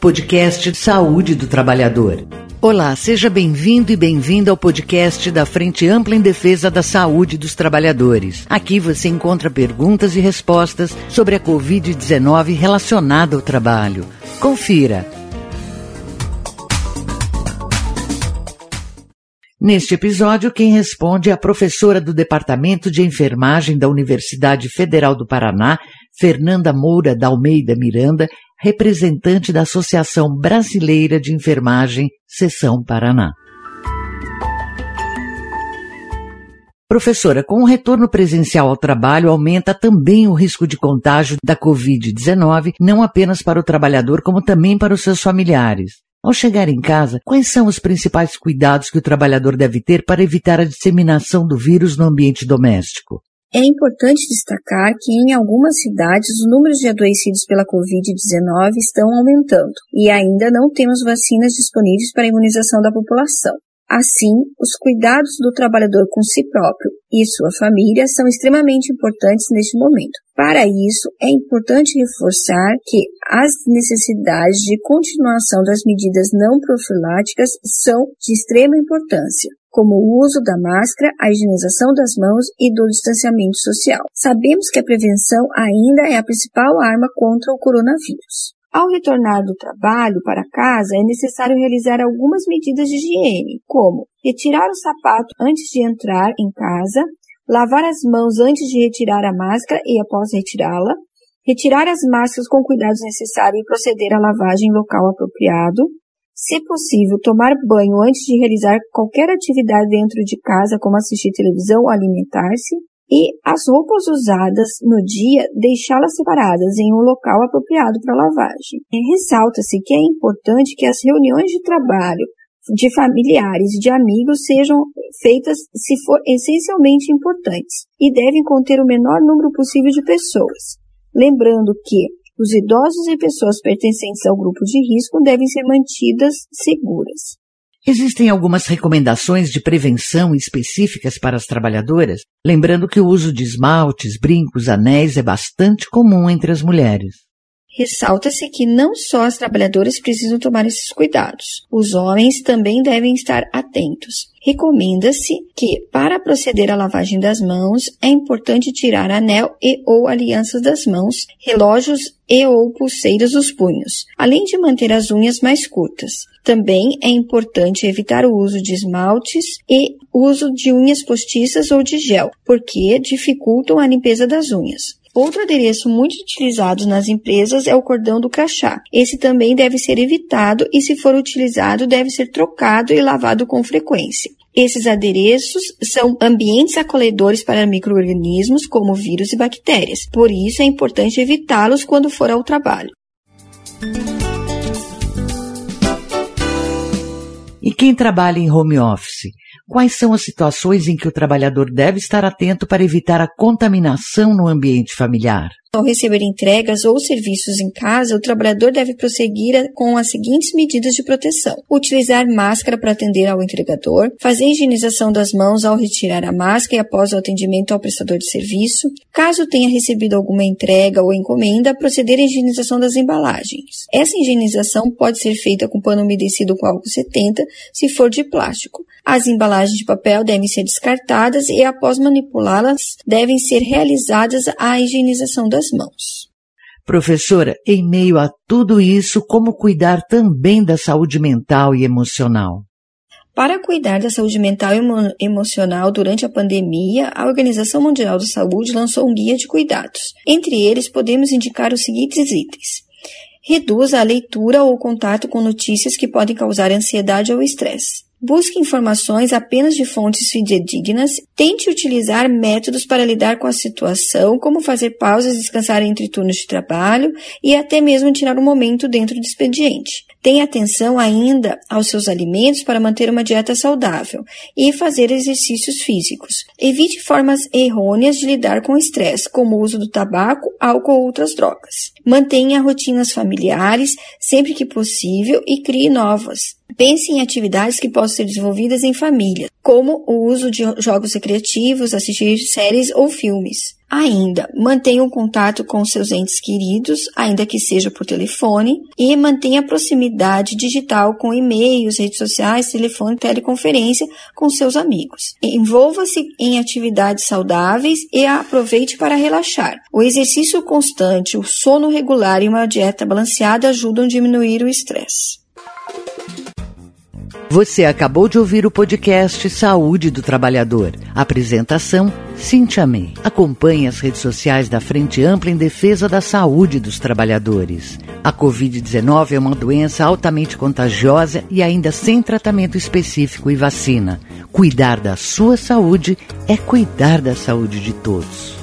podcast Saúde do Trabalhador. Olá, seja bem-vindo e bem-vinda ao podcast da Frente Ampla em Defesa da Saúde dos Trabalhadores. Aqui você encontra perguntas e respostas sobre a Covid-19 relacionada ao trabalho. Confira. Neste episódio, quem responde é a professora do Departamento de Enfermagem da Universidade Federal do Paraná, Fernanda Moura da Almeida Miranda, representante da Associação Brasileira de Enfermagem, Seção Paraná. Professora, com o retorno presencial ao trabalho, aumenta também o risco de contágio da Covid-19, não apenas para o trabalhador, como também para os seus familiares. Ao chegar em casa, quais são os principais cuidados que o trabalhador deve ter para evitar a disseminação do vírus no ambiente doméstico? É importante destacar que em algumas cidades os números de adoecidos pela Covid-19 estão aumentando e ainda não temos vacinas disponíveis para a imunização da população. Assim, os cuidados do trabalhador com si próprio e sua família são extremamente importantes neste momento. Para isso, é importante reforçar que as necessidades de continuação das medidas não profiláticas são de extrema importância como o uso da máscara, a higienização das mãos e do distanciamento social. Sabemos que a prevenção ainda é a principal arma contra o coronavírus. Ao retornar do trabalho para casa, é necessário realizar algumas medidas de higiene, como retirar o sapato antes de entrar em casa, lavar as mãos antes de retirar a máscara e após retirá-la, retirar as máscaras com cuidados necessários e proceder à lavagem em local apropriado, se possível, tomar banho antes de realizar qualquer atividade dentro de casa, como assistir televisão ou alimentar-se, e as roupas usadas no dia deixá-las separadas em um local apropriado para lavagem. Ressalta-se que é importante que as reuniões de trabalho de familiares e de amigos sejam feitas se for essencialmente importantes e devem conter o menor número possível de pessoas. Lembrando que os idosos e pessoas pertencentes ao grupo de risco devem ser mantidas seguras. Existem algumas recomendações de prevenção específicas para as trabalhadoras, lembrando que o uso de esmaltes, brincos, anéis é bastante comum entre as mulheres. Ressalta-se que não só as trabalhadoras precisam tomar esses cuidados, os homens também devem estar atentos. Recomenda-se que, para proceder à lavagem das mãos, é importante tirar anel e ou alianças das mãos, relógios e ou pulseiras dos punhos, além de manter as unhas mais curtas. Também é importante evitar o uso de esmaltes e uso de unhas postiças ou de gel, porque dificultam a limpeza das unhas. Outro adereço muito utilizado nas empresas é o cordão do crachá. Esse também deve ser evitado e, se for utilizado, deve ser trocado e lavado com frequência. Esses adereços são ambientes acolhedores para microorganismos como vírus e bactérias. Por isso é importante evitá-los quando for ao trabalho. E quem trabalha em home office? Quais são as situações em que o trabalhador deve estar atento para evitar a contaminação no ambiente familiar? Ao receber entregas ou serviços em casa, o trabalhador deve prosseguir com as seguintes medidas de proteção: utilizar máscara para atender ao entregador, fazer higienização das mãos ao retirar a máscara e após o atendimento ao prestador de serviço. Caso tenha recebido alguma entrega ou encomenda, proceder à higienização das embalagens. Essa higienização pode ser feita com pano umedecido com álcool 70, se for de plástico. As embalagens de papel devem ser descartadas e, após manipulá-las, devem ser realizadas a higienização das mãos. Professora, em meio a tudo isso, como cuidar também da saúde mental e emocional? Para cuidar da saúde mental e emocional durante a pandemia, a Organização Mundial da Saúde lançou um guia de cuidados. Entre eles, podemos indicar os seguintes itens. Reduza a leitura ou contato com notícias que podem causar ansiedade ou estresse. Busque informações apenas de fontes fidedignas. Tente utilizar métodos para lidar com a situação, como fazer pausas descansar entre turnos de trabalho e até mesmo tirar um momento dentro do expediente. Tenha atenção ainda aos seus alimentos para manter uma dieta saudável e fazer exercícios físicos. Evite formas errôneas de lidar com o estresse, como o uso do tabaco, álcool ou outras drogas. Mantenha rotinas familiares sempre que possível e crie novas. Pense em atividades que possam ser desenvolvidas em família, como o uso de jogos recreativos, assistir séries ou filmes. Ainda, mantenha o contato com seus entes queridos, ainda que seja por telefone, e mantenha a proximidade digital com e-mails, redes sociais, telefone, teleconferência com seus amigos. Envolva-se em atividades saudáveis e aproveite para relaxar. O exercício constante, o sono regular e uma dieta balanceada ajudam a diminuir o estresse. Você acabou de ouvir o podcast Saúde do Trabalhador. Apresentação Cintia May. Acompanhe as redes sociais da Frente Ampla em Defesa da Saúde dos Trabalhadores. A Covid-19 é uma doença altamente contagiosa e ainda sem tratamento específico e vacina. Cuidar da sua saúde é cuidar da saúde de todos.